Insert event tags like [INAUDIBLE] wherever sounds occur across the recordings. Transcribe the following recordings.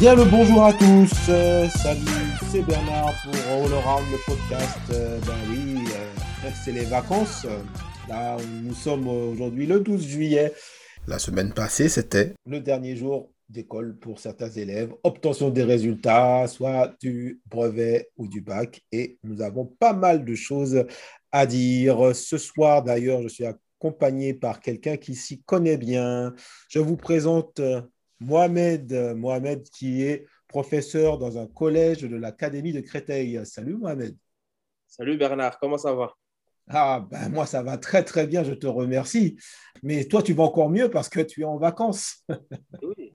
Bien le bonjour à tous, euh, salut, c'est Bernard pour All Around le podcast. Euh, ben oui, euh, c'est les vacances. Là, nous sommes aujourd'hui le 12 juillet. La semaine passée, c'était le dernier jour d'école pour certains élèves, obtention des résultats, soit du brevet ou du bac. Et nous avons pas mal de choses à dire. Ce soir, d'ailleurs, je suis accompagné par quelqu'un qui s'y connaît bien. Je vous présente Mohamed, Mohamed qui est professeur dans un collège de l'Académie de Créteil. Salut Mohamed. Salut Bernard, comment ça va? Ah ben moi ça va très très bien, je te remercie. Mais toi tu vas encore mieux parce que tu es en vacances. [LAUGHS] oui.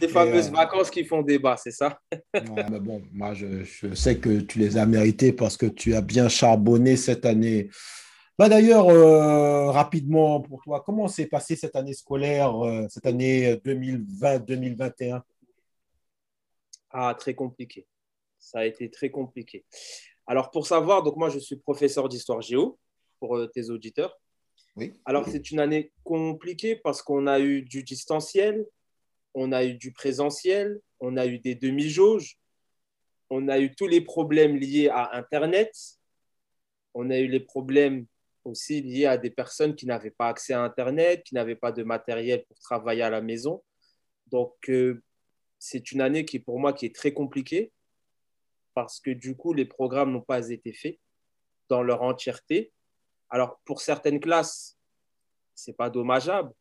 Ces fameuses euh, vacances qui font débat, c'est ça? Mais Bon, moi je, je, sais que tu les as méritées parce que tu as bien charbonné cette année bah D'ailleurs, euh, rapidement pour toi, comment s'est passée cette année scolaire, euh, cette année 2020-2021 Ah, très compliqué. Ça a été très compliqué. Alors, pour savoir, donc moi, je suis professeur d'histoire géo pour euh, tes auditeurs. Oui. Alors, c'est une année compliquée parce qu'on a eu du distanciel, on a eu du présentiel, on a eu des demi-jauges, on a eu tous les problèmes liés à Internet, on a eu les problèmes aussi lié à des personnes qui n'avaient pas accès à Internet, qui n'avaient pas de matériel pour travailler à la maison. Donc, euh, c'est une année qui, pour moi, qui est très compliquée parce que du coup, les programmes n'ont pas été faits dans leur entièreté. Alors, pour certaines classes, c'est pas dommageable.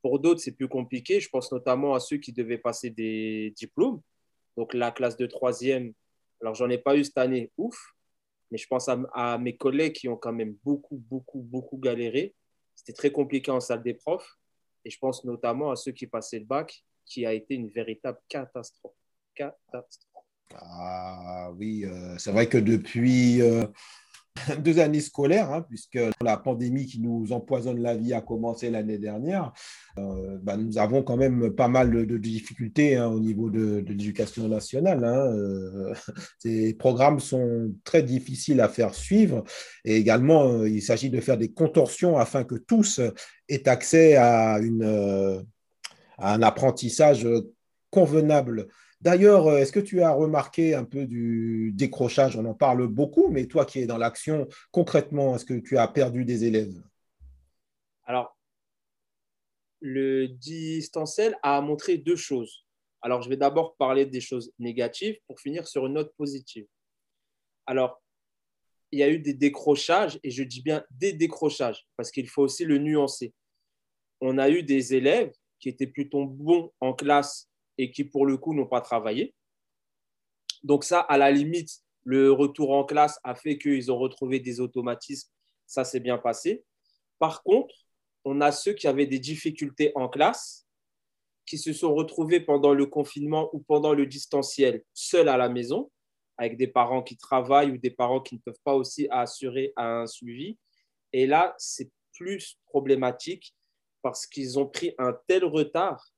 Pour d'autres, c'est plus compliqué. Je pense notamment à ceux qui devaient passer des diplômes. Donc, la classe de troisième, alors j'en ai pas eu cette année, ouf. Mais je pense à, mes collègues qui ont quand même beaucoup, beaucoup, beaucoup galéré. C'était très compliqué en salle des profs. Et je pense notamment à ceux qui passaient le bac, qui a été une véritable catastrophe. Catastrophe. Ah oui, euh, c'est vrai que depuis, euh, [LAUGHS] deux années scolaires, hein, puisque la pandémie qui nous empoisonne la vie a commencé l'année dernière. Euh, bah, nous avons quand même pas mal de, difficultés hein, au niveau de, l'éducation nationale. Hein. Euh, [LAUGHS] ces programmes sont très difficiles à faire suivre et également euh, il s'agit de faire des contorsions afin que tous aient accès à, un apprentissage convenable D'ailleurs, euh, est-ce que tu as remarqué un peu du décrochage? On en parle beaucoup, mais toi qui es dans l'action, concrètement, est-ce que tu as perdu des élèves? Alors, le distanciel a montré deux choses. Alors, je vais d'abord parler des choses négatives pour finir sur une note positive. Alors, il y a eu des décrochages, et je dis bien des décrochages, parce qu'il faut aussi le nuancer. On a eu des élèves qui étaient plutôt bons en classe et qui, pour le coup, n'ont pas travaillé. Donc ça, à la limite, le retour en classe a fait qu'ils ont retrouvé des automatismes. Ça s'est bien passé. Par contre, on a ceux qui avaient des difficultés en classe, qui se sont retrouvés pendant le confinement ou pendant le distanciel seuls à la maison, avec des parents qui travaillent ou des parents qui ne peuvent pas aussi assurer un suivi. Et là, c'est plus problématique parce qu'ils ont pris un tel retard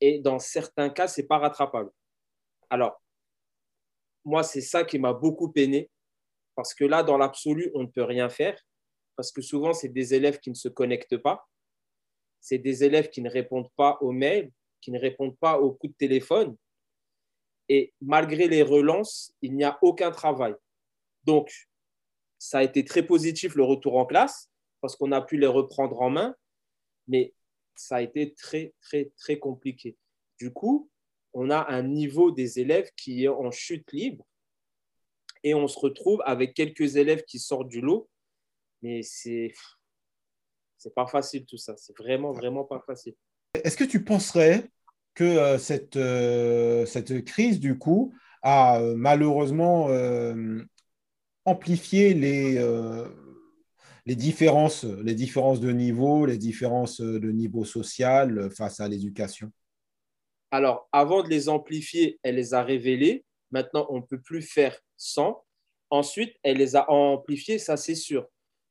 et dans certains cas, ce n'est pas rattrapable. Alors, moi, c'est ça qui m'a beaucoup peiné, parce que là, dans l'absolu, on ne peut rien faire, parce que souvent, c'est des élèves qui ne se connectent pas, c'est des élèves qui ne répondent pas aux mails, qui ne répondent pas aux coups de téléphone, et malgré les relances, il n'y a aucun travail. Donc, ça a été très positif le retour en classe, parce qu'on a pu les reprendre en main, mais ça a été très, très, très compliqué. Du coup, on a un niveau des élèves qui est en chute libre et on se retrouve avec quelques élèves qui sortent du lot, mais c'est c'est pas facile tout ça. C'est vraiment, vraiment pas facile. Est-ce que tu penserais que euh, cette, euh, cette crise, du coup, a euh, malheureusement amplifié les les différences, de niveau, les différences de niveau social face à l'éducation? Alors, avant de les amplifier, elle les a révélées. Maintenant, on ne peut plus faire sans. Ensuite, elle les a amplifiées, ça c'est sûr.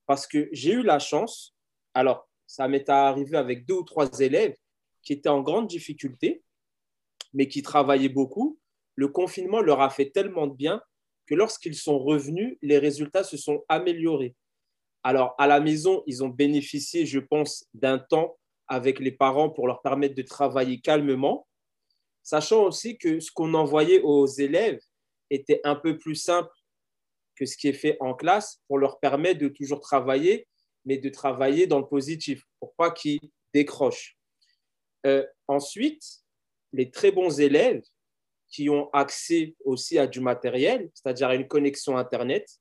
Parce que j'ai eu la chance, alors ça m'est arrivé avec deux ou trois élèves qui étaient en grande difficulté, mais qui travaillaient beaucoup. Le confinement leur a fait tellement de bien que lorsqu'ils sont revenus, les résultats se sont améliorés. Alors, à la maison, ils ont bénéficié, je pense, d'un temps avec les parents pour leur permettre de travailler calmement. sachant aussi que ce qu'on envoyait aux élèves était un peu plus simple que ce qui est fait en classe pour leur permettre de toujours travailler, mais de travailler dans le positif, pour pas qu'ils décrochent. Euh, ensuite, les très bons élèves qui ont accès aussi à du matériel, c'est-à-dire à une connexion Internet,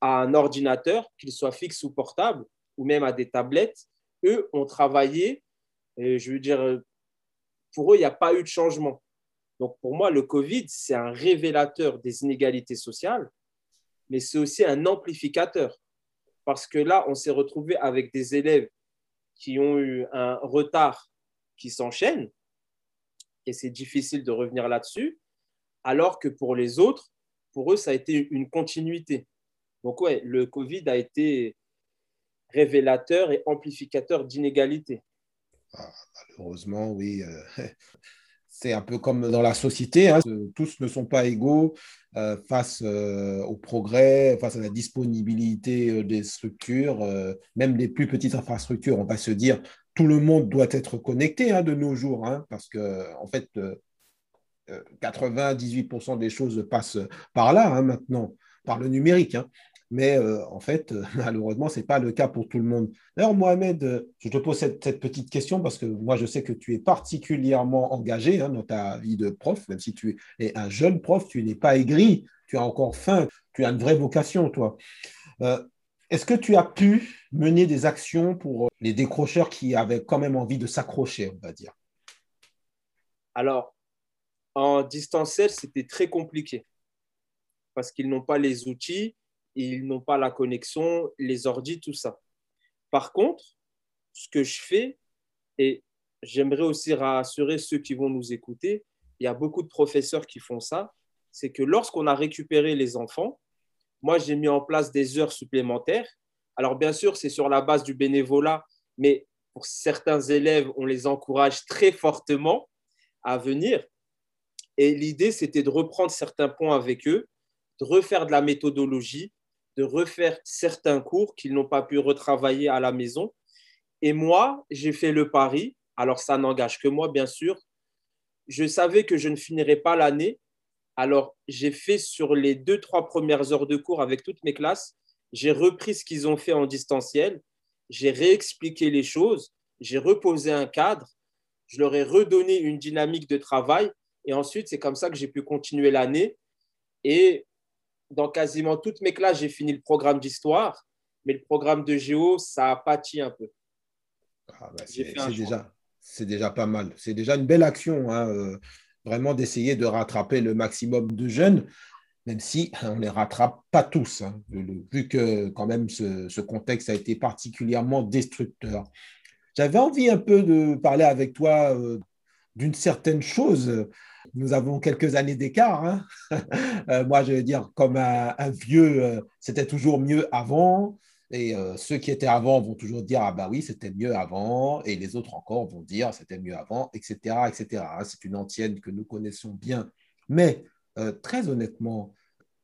à un ordinateur, qu'il soit fixe ou portable, ou même à des tablettes, eux ont travaillé, et je veux dire, pour eux, il n'y a pas eu de changement. Donc pour moi, le Covid, c'est un révélateur des inégalités sociales, mais c'est aussi un amplificateur. Parce que là, on s'est retrouvé avec des élèves qui ont eu un retard qui s'enchaîne, et c'est difficile de revenir là-dessus, alors que pour les autres, pour eux, ça a été une continuité. Donc ouais, le Covid a été révélateur et amplificateur d'inégalités. Ah, malheureusement, oui. Euh, [LAUGHS] c'est un peu comme dans la société, hein. tous ne sont pas égaux euh, face euh, au progrès, face à la disponibilité des structures, même les plus petites infrastructures. On va se dire, tout le monde doit être connecté hein, de nos jours, hein, parce que en fait, 98% des choses passent par là maintenant, par le numérique. Mais euh, en fait, euh, [LAUGHS] malheureusement, ce n'est pas le cas pour tout le monde. D'ailleurs, Mohamed, euh, je te pose cette, petite question parce que moi, je sais que tu es particulièrement engagé hein, dans ta vie de prof, même si tu es un jeune prof, tu n'es pas aigri, tu as encore faim, tu as une vraie vocation, toi. Est-ce que tu as pu mener des actions pour les décrocheurs qui avaient quand même envie de s'accrocher, on va dire? Alors, en distanciel, c'était très compliqué parce qu'ils n'ont pas les outils ils n'ont pas la connexion, les ordis, tout ça. Par contre, ce que je fais, et j'aimerais aussi rassurer ceux qui vont nous écouter, il y a beaucoup de professeurs qui font ça, c'est que lorsqu'on a récupéré les enfants, moi j'ai mis en place des heures supplémentaires. Alors bien sûr, c'est sur la base du bénévolat, mais pour certains élèves, on les encourage très fortement à venir. Et l'idée, c'était de reprendre certains points avec eux, de refaire de la méthodologie, de refaire certains cours qu'ils n'ont pas pu retravailler à la maison. Et moi, j'ai fait le pari, alors ça n'engage que moi, bien sûr. Je savais que je ne finirais pas l'année, alors j'ai fait sur les deux, trois premières heures de cours avec toutes mes classes, j'ai repris ce qu'ils ont fait en distanciel, j'ai réexpliqué les choses, j'ai reposé un cadre, je leur ai redonné une dynamique de travail, et ensuite, c'est comme ça que j'ai pu continuer l'année. Et dans quasiment toutes mes classes, j'ai fini le programme d'histoire, mais le programme de géo, ça a pâti un peu. Ah bah, c'est déjà, déjà pas mal. C'est déjà une belle action, hein, euh, vraiment d'essayer de rattraper le maximum de jeunes, même si on ne les rattrape pas tous, hein, vu que quand même ce, contexte a été particulièrement destructeur. J'avais envie un peu de parler avec toi euh, d'une certaine chose nous avons quelques années d'écart. Hein. [LAUGHS] Euh, moi, je vais dire, comme un, vieux, euh, c'était toujours mieux avant. Et euh, ceux qui étaient avant vont toujours dire, ah ben oui, c'était mieux avant. Et les autres encore vont dire, c'était mieux avant, etc. etc. Hein. C'est une ancienne que nous connaissons bien. Mais très honnêtement,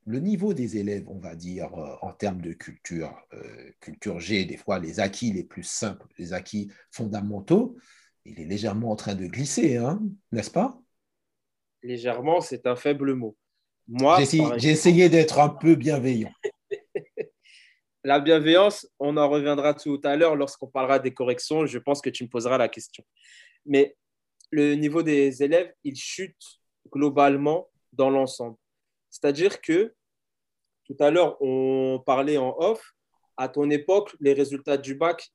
le niveau des élèves, on va dire, en termes de culture, culture G, des fois les acquis les plus simples, les acquis fondamentaux, il est légèrement en train de glisser, hein, n'est-ce pas? Légèrement, c'est un faible mot. Moi, j'ai essayé, d'être un peu bienveillant. [LAUGHS] la bienveillance, on en reviendra tout à l'heure lorsqu'on parlera des corrections. Je pense que tu me poseras la question. Mais le niveau des élèves, il chute globalement dans l'ensemble. C'est-à-dire que tout à l'heure, on parlait en off. À ton époque, les résultats du bac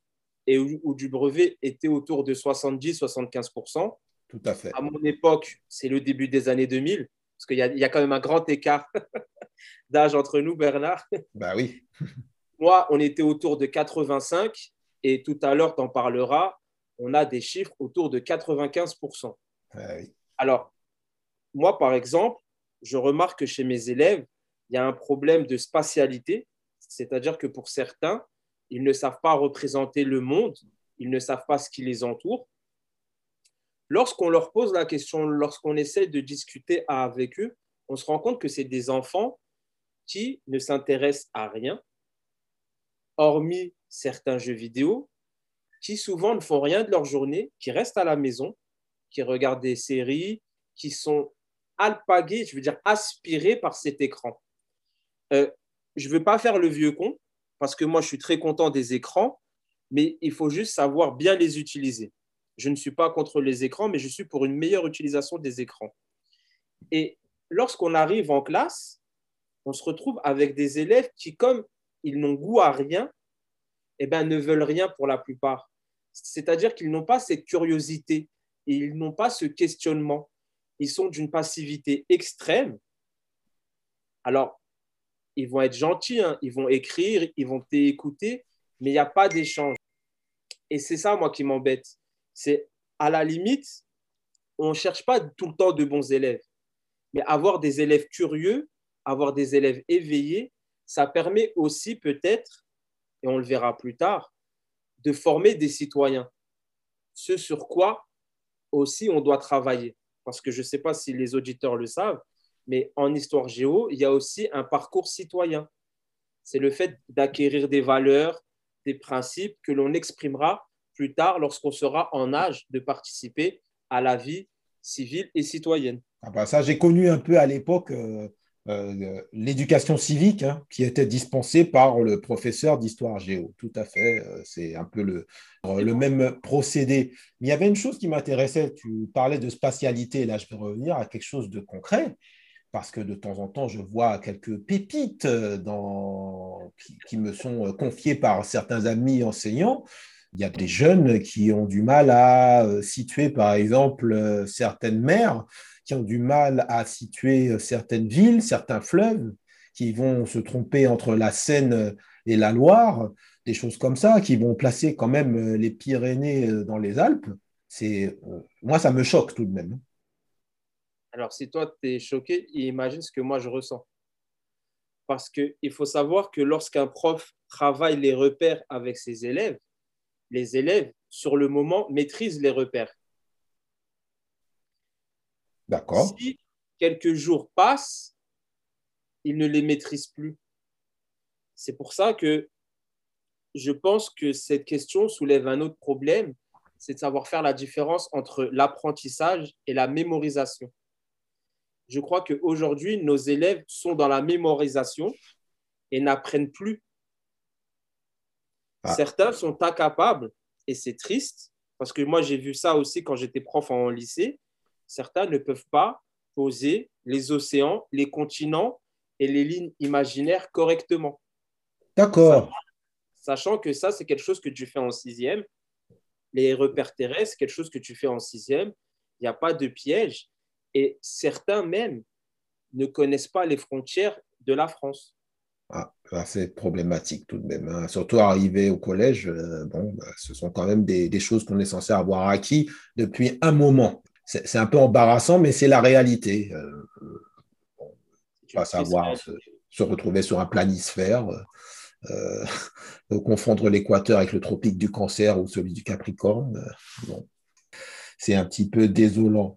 et ou du brevet étaient autour de 70-75%. Tout à fait. À mon époque, c'est le début des années 2000, parce qu'il y, y, a quand même un grand écart [LAUGHS] d'âge entre nous, Bernard. Bah oui. [LAUGHS] Moi, on était autour de 85, et tout à l'heure, tu en parleras, on a des chiffres autour de 95%. Ah oui. Alors, moi, par exemple, je remarque que chez mes élèves, il y a un problème de spatialité, c'est-à-dire que pour certains, ils ne savent pas représenter le monde, ils ne savent pas ce qui les entoure, lorsqu'on leur pose la question, lorsqu'on essaie de discuter avec eux, on se rend compte que c'est des enfants qui ne s'intéressent à rien, hormis certains jeux vidéo, qui souvent ne font rien de leur journée, qui restent à la maison, qui regardent des séries, qui sont alpagués, je veux dire aspirés par cet écran. Euh, je ne veux pas faire le vieux con, parce que moi, je suis très content des écrans, mais il faut juste savoir bien les utiliser. Je ne suis pas contre les écrans, mais je suis pour une meilleure utilisation des écrans. Et lorsqu'on arrive en classe, on se retrouve avec des élèves qui, comme ils n'ont goût à rien, eh ben, ne veulent rien pour la plupart. C'est-à-dire qu'ils n'ont pas cette curiosité et ils n'ont pas ce questionnement. Ils sont d'une passivité extrême. Alors, ils vont être gentils, hein. ils vont écrire, ils vont t'écouter, mais il n'y a pas d'échange. Et c'est ça, moi, qui m'embête. C'est à la limite, on ne cherche pas tout le temps de bons élèves, mais avoir des élèves curieux, avoir des élèves éveillés, ça permet aussi peut-être, et on le verra plus tard, de former des citoyens. Ce sur quoi aussi on doit travailler. Parce que je ne sais pas si les auditeurs le savent, mais en histoire géo, il y a aussi un parcours citoyen. C'est le fait d'acquérir des valeurs, des principes que l'on exprimera plus tard lorsqu'on sera en âge de participer à la vie civile et citoyenne. Ah bah ça, j'ai connu un peu à l'époque euh, euh, l'éducation civique hein, qui était dispensée par le professeur d'histoire géo. Tout à fait, euh, c'est un peu le, le même procédé. Mais il y avait une chose qui m'intéressait, tu parlais de spatialité, là je vais revenir à quelque chose de concret parce que de temps en temps, je vois quelques pépites dans, qui, me sont confiées par certains amis enseignants. Il y a des jeunes qui ont du mal à euh, situer, par exemple, euh, certaines mers, qui ont du mal à situer euh, certaines villes, certains fleuves, qui vont se tromper entre la Seine et la Loire, des choses comme ça, qui vont placer quand même les Pyrénées dans les Alpes. Moi, ça me choque tout de même. Alors, si toi, tu es choqué, imagine ce que moi, je ressens. Parce qu'il faut savoir que lorsqu'un prof travaille les repères avec ses élèves, les élèves, sur le moment, maîtrisent les repères. D'accord. Si quelques jours passent, ils ne les maîtrisent plus. C'est pour ça que je pense que cette question soulève un autre problème, c'est de savoir faire la différence entre l'apprentissage et la mémorisation je crois qu'aujourd'hui, nos élèves sont dans la mémorisation et n'apprennent plus. Ah. Certains sont incapables, et c'est triste, parce que moi j'ai vu ça aussi quand j'étais prof en lycée. Certains ne peuvent pas poser les océans, les continents et les lignes imaginaires correctement. D'accord. Sachant que ça, c'est quelque chose que tu fais en sixième. Les repères terrestres, quelque chose que tu fais en sixième. Il n'y a pas de piège et certains même ne connaissent pas les frontières de la France. Ah, c'est problématique tout de même. Hein. Surtout arrivé au collège, euh, bon, bah, ce sont quand même des, choses qu'on est censé avoir acquis depuis un moment. C'est un peu embarrassant, mais c'est la réalité. Euh, pas savoir se, retrouver sur un planisphère, euh, [LAUGHS] confondre l'équateur avec le tropique du cancer ou celui du Capricorne. c'est un petit peu désolant.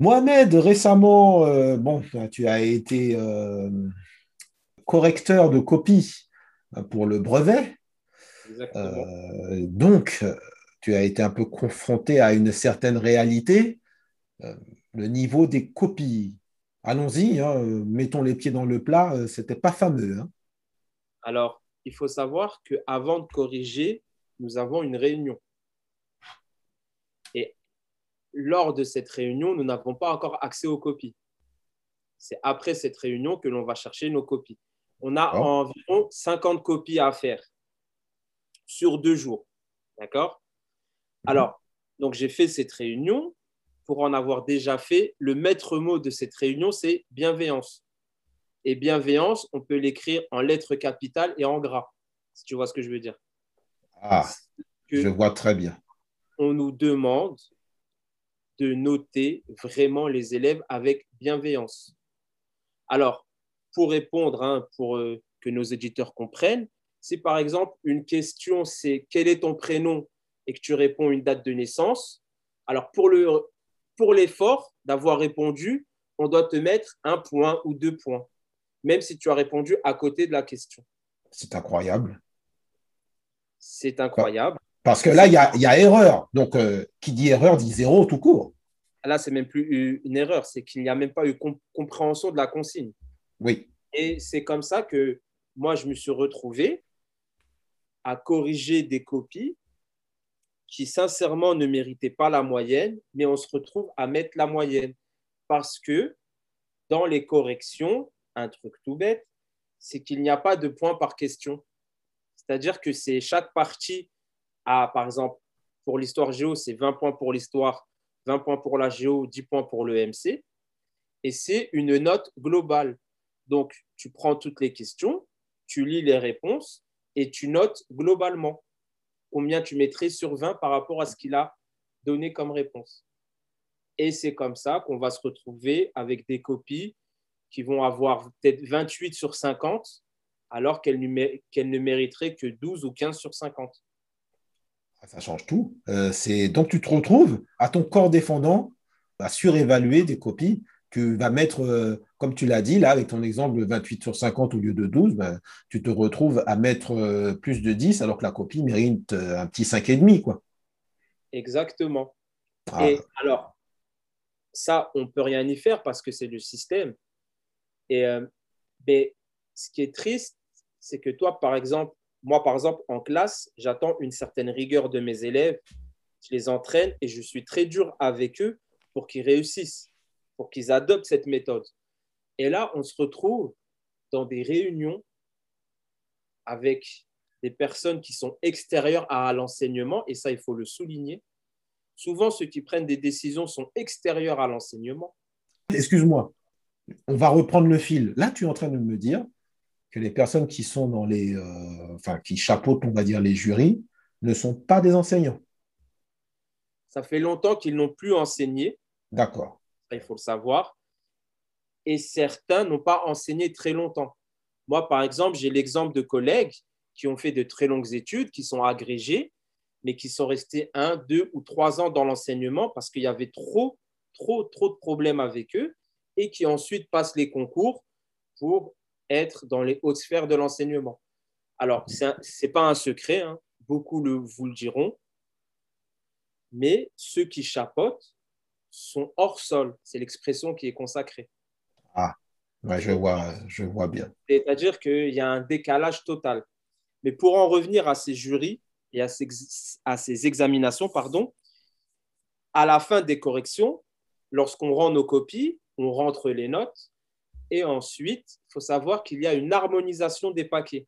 Mohamed, récemment, euh, bon, tu as été euh, correcteur de copie euh, pour le brevet. donc, tu as été un peu confronté à une certaine réalité, le niveau des copies. Allons-y, hein, mettons les pieds dans le plat, c'était pas fameux. Hein. Alors, il faut savoir qu'avant de corriger, nous avons une réunion lors de cette réunion, nous n'avons pas encore accès aux copies. C'est après cette réunion que l'on va chercher nos copies. On a environ 50 copies à faire sur deux jours. D'accord? Mhm. Alors, donc j'ai fait cette réunion. Pour en avoir déjà fait, le maître mot de cette réunion, c'est bienveillance. Et bienveillance, on peut l'écrire en lettres capitales et en gras, si tu vois ce que je veux dire. Ah, je vois très bien. On nous demande de noter vraiment les élèves avec bienveillance. Alors, pour répondre, hein, pour euh, que nos éditeurs comprennent, si par exemple une question c'est quel est ton prénom? et que tu réponds une date de naissance, alors pour le pour l'effort d'avoir répondu, on doit te mettre un point ou deux points, même si tu as répondu à côté de la question. C'est incroyable. C'est incroyable. Parce que là, il y a, erreur. Donc, euh, qui dit erreur dit zéro tout court. là, c'est même plus une erreur, c'est qu'il n'y a même pas eu compréhension de la consigne. Oui. Et c'est comme ça que moi, je me suis retrouvé à corriger des copies qui, sincèrement, ne méritaient pas la moyenne, mais on se retrouve à mettre la moyenne. Parce que dans les corrections, un truc tout bête, c'est qu'il n'y a pas de points par question. C'est-à-dire que c'est chaque partie à, par exemple, pour l'histoire géo, c'est 20 points pour l'histoire, 20 points pour la géo, 10 points pour le MC. Et c'est une note globale. Donc, tu prends toutes les questions, tu lis les réponses et tu notes globalement combien tu mettrais sur 20 par rapport à ce qu'il a donné comme réponse. Et c'est comme ça qu'on va se retrouver avec des copies qui vont avoir peut-être 28 sur 50, alors qu'elles ne mériteraient que 12 ou 15 sur 50. Ah, ça change tout. Euh, donc tu te retrouves à ton corps défendant à surévaluer des copies que va mettre, euh, comme tu l'as dit, là, avec ton exemple de 28 sur 50 au lieu de 12, ben, tu te retrouves à mettre euh, plus de 10 alors que la copie mérite un petit 5,5. Quoi. Exactement. Ah. Et alors, ça, on ne peut rien y faire parce que c'est le système. Et mais ce qui est triste, c'est que toi, par exemple, moi, par exemple, en classe, j'attends une certaine rigueur de mes élèves. Je les entraîne et je suis très dur avec eux pour qu'ils réussissent, pour qu'ils adoptent cette méthode. Et là, on se retrouve dans des réunions avec des personnes qui sont extérieures à l'enseignement, et ça, il faut le souligner. Souvent, ceux qui prennent des décisions sont extérieurs à l'enseignement. Excuse-moi, on va reprendre le fil. Là, tu es en train de me dire que les personnes qui sont dans les, euh, enfin, qui chapeautent, on va dire, les jurys, ne sont pas des enseignants. Ça fait longtemps qu'ils n'ont plus enseigné. D'accord. Il faut le savoir. Et certains n'ont pas enseigné très longtemps. Moi, par exemple, j'ai l'exemple de collègues qui ont fait de très longues études, qui sont agrégés, mais qui sont restés un, deux ou trois ans dans l'enseignement parce qu'il y avait trop, trop, trop de problèmes avec eux et qui ensuite passent les concours pour être dans les hautes sphères de l'enseignement. Alors, ce n'est pas un secret, hein. beaucoup le, vous le diront, mais ceux qui chapotent sont hors sol. C'est l'expression qui est consacrée. Ah, je, vois, je vois bien. C'est-à-dire qu'il y a un décalage total. Mais pour en revenir à ces jurys et à ces, à ces examinations, pardon, à la fin des corrections, lorsqu'on rend nos copies, on rentre les notes et ensuite, il faut savoir qu'il y a une harmonisation des paquets.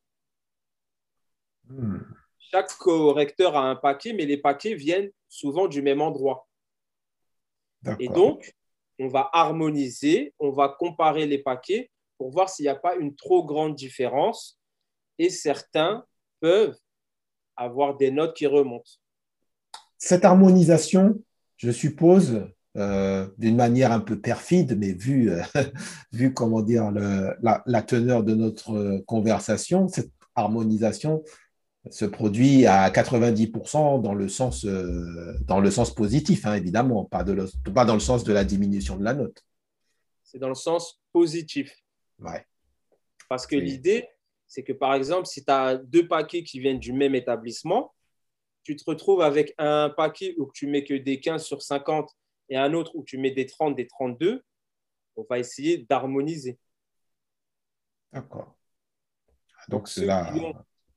Hmm. Chaque correcteur a un paquet, mais les paquets viennent souvent du même endroit. Et donc, on va harmoniser, on va comparer les paquets pour voir s'il n'y a pas une trop grande différence. Et certains peuvent avoir des notes qui remontent. Cette harmonisation, je suppose, euh, d'une manière un peu perfide, mais vu, euh, [LAUGHS] vu comment dire, la, teneur de notre euh, conversation, cette harmonisation se produit à 90% dans le sens, dans le sens positif, hein, évidemment, pas, de pas dans le sens de la diminution de la note. C'est dans le sens positif. Ouais. Parce que l'idée, c'est que par exemple, si tu as deux paquets qui viennent du même établissement, tu te retrouves avec un paquet où tu mets que des 15 sur 50 et un autre où tu mets des 30, des 32, on va essayer d'harmoniser. D'accord. Donc, c'est là.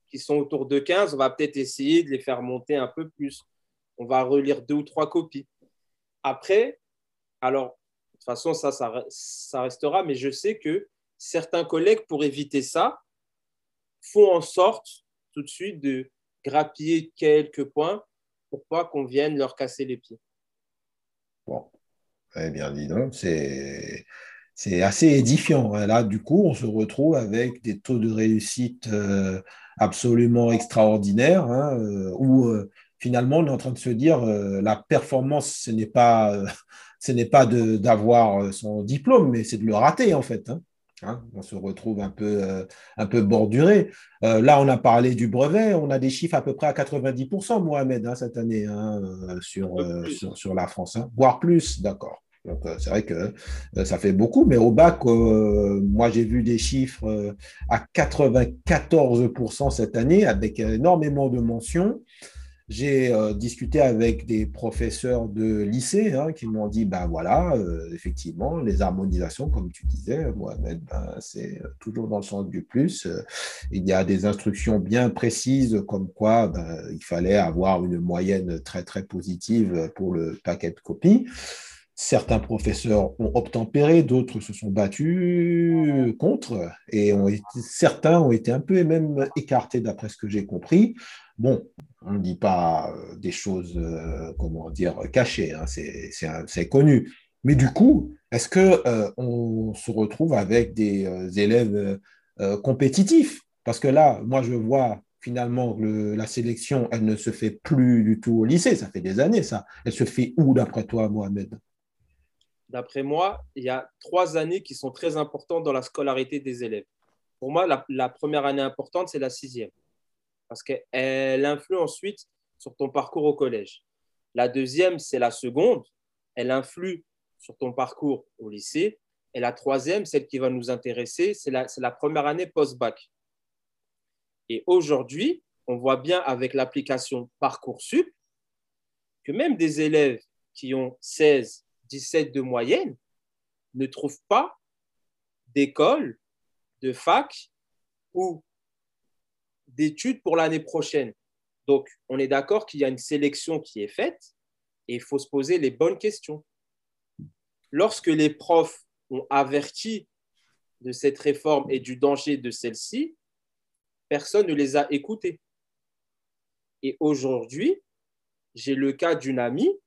Qui, sont autour de 15, on va peut-être essayer de les faire monter un peu plus. On va relire deux ou trois copies. Après, alors, de toute façon, ça, ça, ça restera, mais je sais que certains collègues, pour éviter ça, font en sorte tout de suite de grappiller quelques points pour pas qu'on vienne leur casser les pieds. Eh bien, dis c'est. Assez édifiant. Là, du coup, on se retrouve avec des taux de réussite euh, absolument extraordinaires, hein, euh, où euh, finalement, on est en train de se dire la performance, ce n'est pas, [LAUGHS] ce n'est pas d'avoir son diplôme, mais c'est de le rater, en fait. Hein. Hein, on se retrouve un peu, euh, un peu borduré. Euh, là, on a parlé du brevet, on a des chiffres à peu près à 90%, Mohamed, hein, cette année, hein, euh, sur, sur, la France, voire plus, d'accord. c'est vrai que ça fait beaucoup, mais au bac, moi, j'ai vu des chiffres à 94% cette année, avec énormément de mentions. J'ai euh, discuté avec des professeurs de lycée hein, qui m'ont dit, ben voilà, euh, effectivement, les harmonisations, comme tu disais, Mohamed, ben, c'est toujours dans le sens du plus. il y a des instructions bien précises comme quoi ben, il fallait avoir une moyenne très, très positive pour le paquet de copies. Certains professeurs ont obtempéré, d'autres se sont battus contre, et certains ont été un peu et même écartés d'après ce que j'ai compris. Bon, on ne dit pas euh, des choses, euh, comment dire, cachées, hein, c'est connu. Mais du coup, est-ce qu'on euh, on se retrouve avec des élèves compétitifs? Parce que là, moi, je vois finalement la sélection, elle ne se fait plus du tout au lycée, ça fait des années ça. Elle se fait où d'après toi, Mohamed? D'après moi, il y a trois années qui sont très importantes dans la scolarité des élèves. Pour moi, la première année importante, c'est la sixième parce qu'elle influe ensuite sur ton parcours au collège. La deuxième, c'est la seconde. Elle influe sur ton parcours au lycée. Et la troisième, celle qui va nous intéresser, c'est la, la, première année post-bac. Et aujourd'hui, on voit bien avec l'application Parcoursup que même des élèves qui ont 16, 17 de moyenne ne trouvent pas d'école, de fac ou d'études pour l'année prochaine. Donc, on est d'accord qu'il y a une sélection qui est faite et il faut se poser les bonnes questions. Lorsque les profs ont averti de cette réforme et du danger de celle-ci, personne ne les a écoutés. Et aujourd'hui, j'ai le cas d'une amie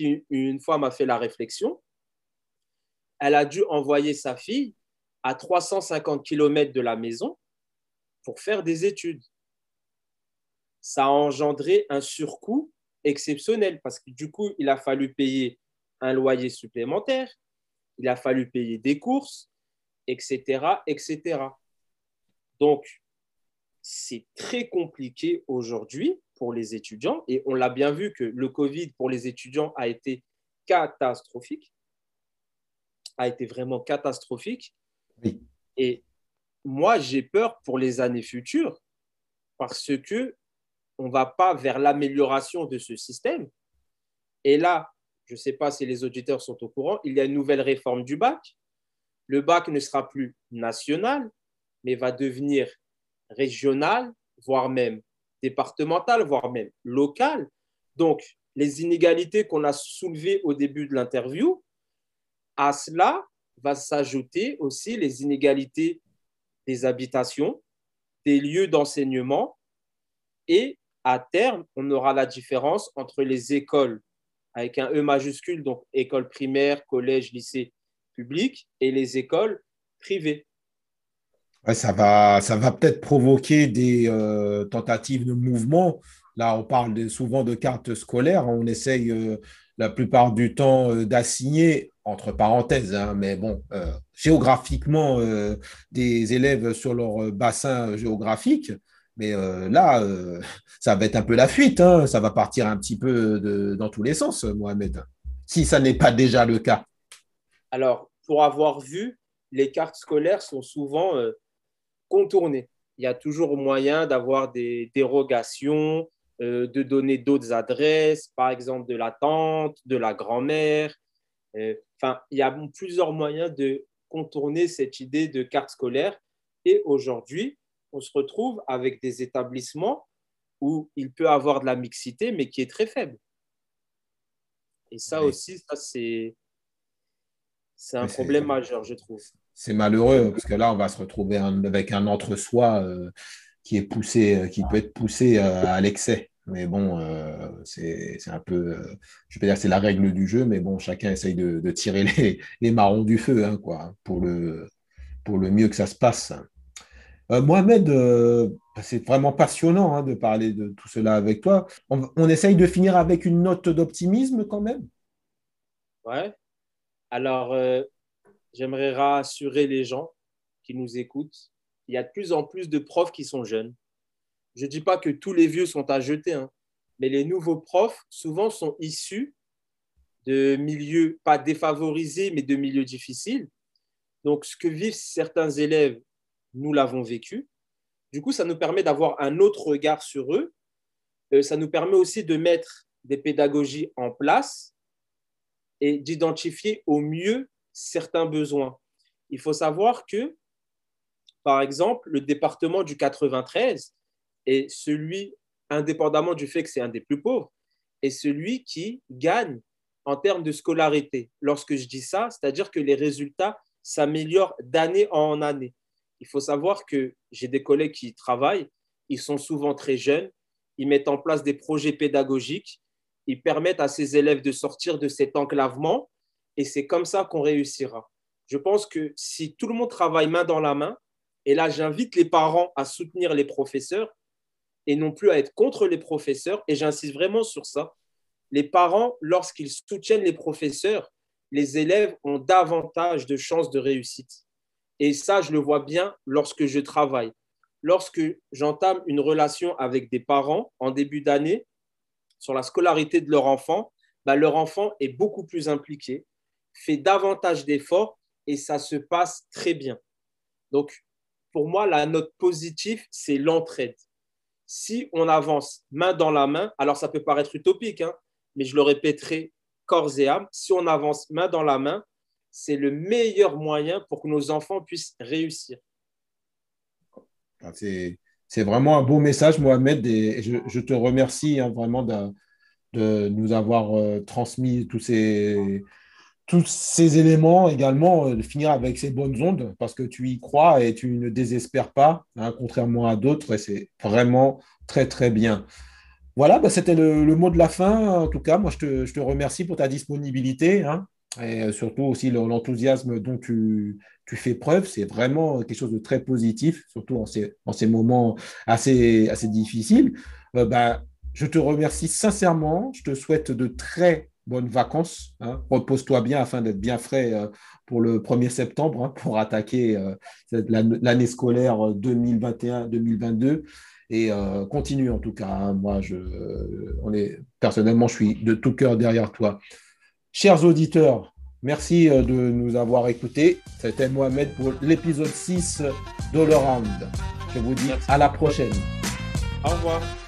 une fois, m'a fait la réflexion. Elle a dû envoyer sa fille à 350 km de la maison pour faire des études. Ça a engendré un surcoût exceptionnel parce que du coup, il a fallu payer un loyer supplémentaire, il a fallu payer des courses, etc., etc. Donc, c'est très compliqué aujourd'hui pour les étudiants et on l'a bien vu que le Covid pour les étudiants a été catastrophique, a été vraiment catastrophique. Et moi, j'ai peur pour les années futures parce que on va pas vers l'amélioration de ce système. Et là, je ne sais pas si les auditeurs sont au courant, il y a une nouvelle réforme du bac. Le bac ne sera plus national, mais va devenir régional, voire même départemental, voire même local. Donc, les inégalités qu'on a soulevées au début de l'interview, à cela va s'ajouter aussi les inégalités des habitations, des lieux d'enseignement et à terme, on aura la différence entre les écoles avec un E majuscule, donc école primaire, collège, lycée public, et les écoles privées. Ça va, ça va peut-être provoquer des euh, tentatives de mouvement. Là, on parle souvent de cartes scolaires. On essaye euh, la plupart du temps euh, d'assigner, entre parenthèses, hein, mais bon, géographiquement, des élèves sur leur bassin géographique. Mais là, [LAUGHS] ça va être un peu la fuite. Hein. ça va partir un petit peu dans tous les sens, Mohamed, si ça n'est pas déjà le cas. Alors, pour avoir vu, les cartes scolaires sont souvent contournées. Il y a toujours moyen d'avoir des dérogations, euh, de donner d'autres adresses, par exemple de la tante, de la grand-mère. Euh, enfin, il y a plusieurs moyens de contourner cette idée de carte scolaire. Et aujourd'hui, on se retrouve avec des établissements où il peut avoir de la mixité, mais qui est très faible. Et ça aussi, ça c'est c'est un problème majeur, je trouve. C'est malheureux parce que là, on va se retrouver avec un entre-soi euh, qui est poussé, euh, qui peut être poussé euh, à l'excès. Mais bon, c'est un peu, je peux dire, c'est la règle du jeu, mais bon, chacun essaye de, tirer les, marrons du feu, hein, quoi, pour le, pour le mieux que ça se passe. Mohamed, c'est vraiment passionnant hein, de parler de tout cela avec toi. On, on essaye de finir avec une note d'optimisme quand même? Ouais. Alors, j'aimerais rassurer les gens qui nous écoutent il y a de plus en plus de profs qui sont jeunes. Je ne dis pas que tous les vieux sont à jeter, hein, mais les nouveaux profs, souvent, sont issus de milieux pas défavorisés, mais de milieux difficiles. Donc, ce que vivent certains élèves, nous l'avons vécu. Du coup, ça nous permet d'avoir un autre regard sur eux ça nous permet aussi de mettre des pédagogies en place et d'identifier au mieux certains besoins. Il faut savoir que, par exemple, le département du 93 est celui, indépendamment du fait que c'est un des plus pauvres, est celui qui gagne en termes de scolarité. Lorsque je dis ça, c'est-à-dire que les résultats s'améliorent d'année en année. Il faut savoir que j'ai des collègues qui travaillent, ils sont souvent très jeunes, ils mettent en place des projets pédagogiques, ils permettent à ces élèves de sortir de cet enclavement et c'est comme ça qu'on réussira. Je pense que si tout le monde travaille main dans la main, et là j'invite les parents à soutenir les professeurs et non plus à être contre les professeurs, et j'insiste vraiment sur ça, les parents, lorsqu'ils soutiennent les professeurs, les élèves ont davantage de chances de réussite. Et ça, je le vois bien lorsque je travaille. Lorsque j'entame une relation avec des parents en début d'année sur la scolarité de leur enfant, bah, leur enfant est beaucoup plus impliqué, fait davantage d'efforts et ça se passe très bien. Donc, pour moi, la note positive, c'est l'entraide. Si on avance main dans la main, alors ça peut paraître utopique, hein, mais je le répéterai corps et âme, si on avance main dans la main, c'est le meilleur moyen pour que nos enfants puissent réussir. Ah, c'est vraiment un beau message, Mohamed, et je, te remercie hein, vraiment de, de, nous avoir euh, transmis tous ces, tous ces éléments également, euh, de finir avec ces bonnes ondes, parce que tu y crois et tu ne désespères pas, hein, contrairement à d'autres, et c'est vraiment très, très bien. Voilà, bah, c'était le, mot de la fin. En tout cas, moi, je te, remercie pour ta disponibilité hein, et surtout aussi l'enthousiasme dont tu, fais preuve. C'est vraiment quelque chose de très positif, surtout en ces, ces moments assez, assez difficiles. Euh, bah, je te remercie sincèrement. Je te souhaite de très bonnes vacances. Hein. Repose-toi bien afin d'être bien frais euh, pour le 1er septembre, hein, pour attaquer euh, l'année scolaire 2021-2022 et euh, continue en tout cas. Hein. moi, je, on est, personnellement, je suis de tout cœur derrière toi. Chers auditeurs, merci de nous avoir écoutés. C'était Mohamed pour l'épisode 6 d'All Around. Je vous dis à la prochaine. Au revoir.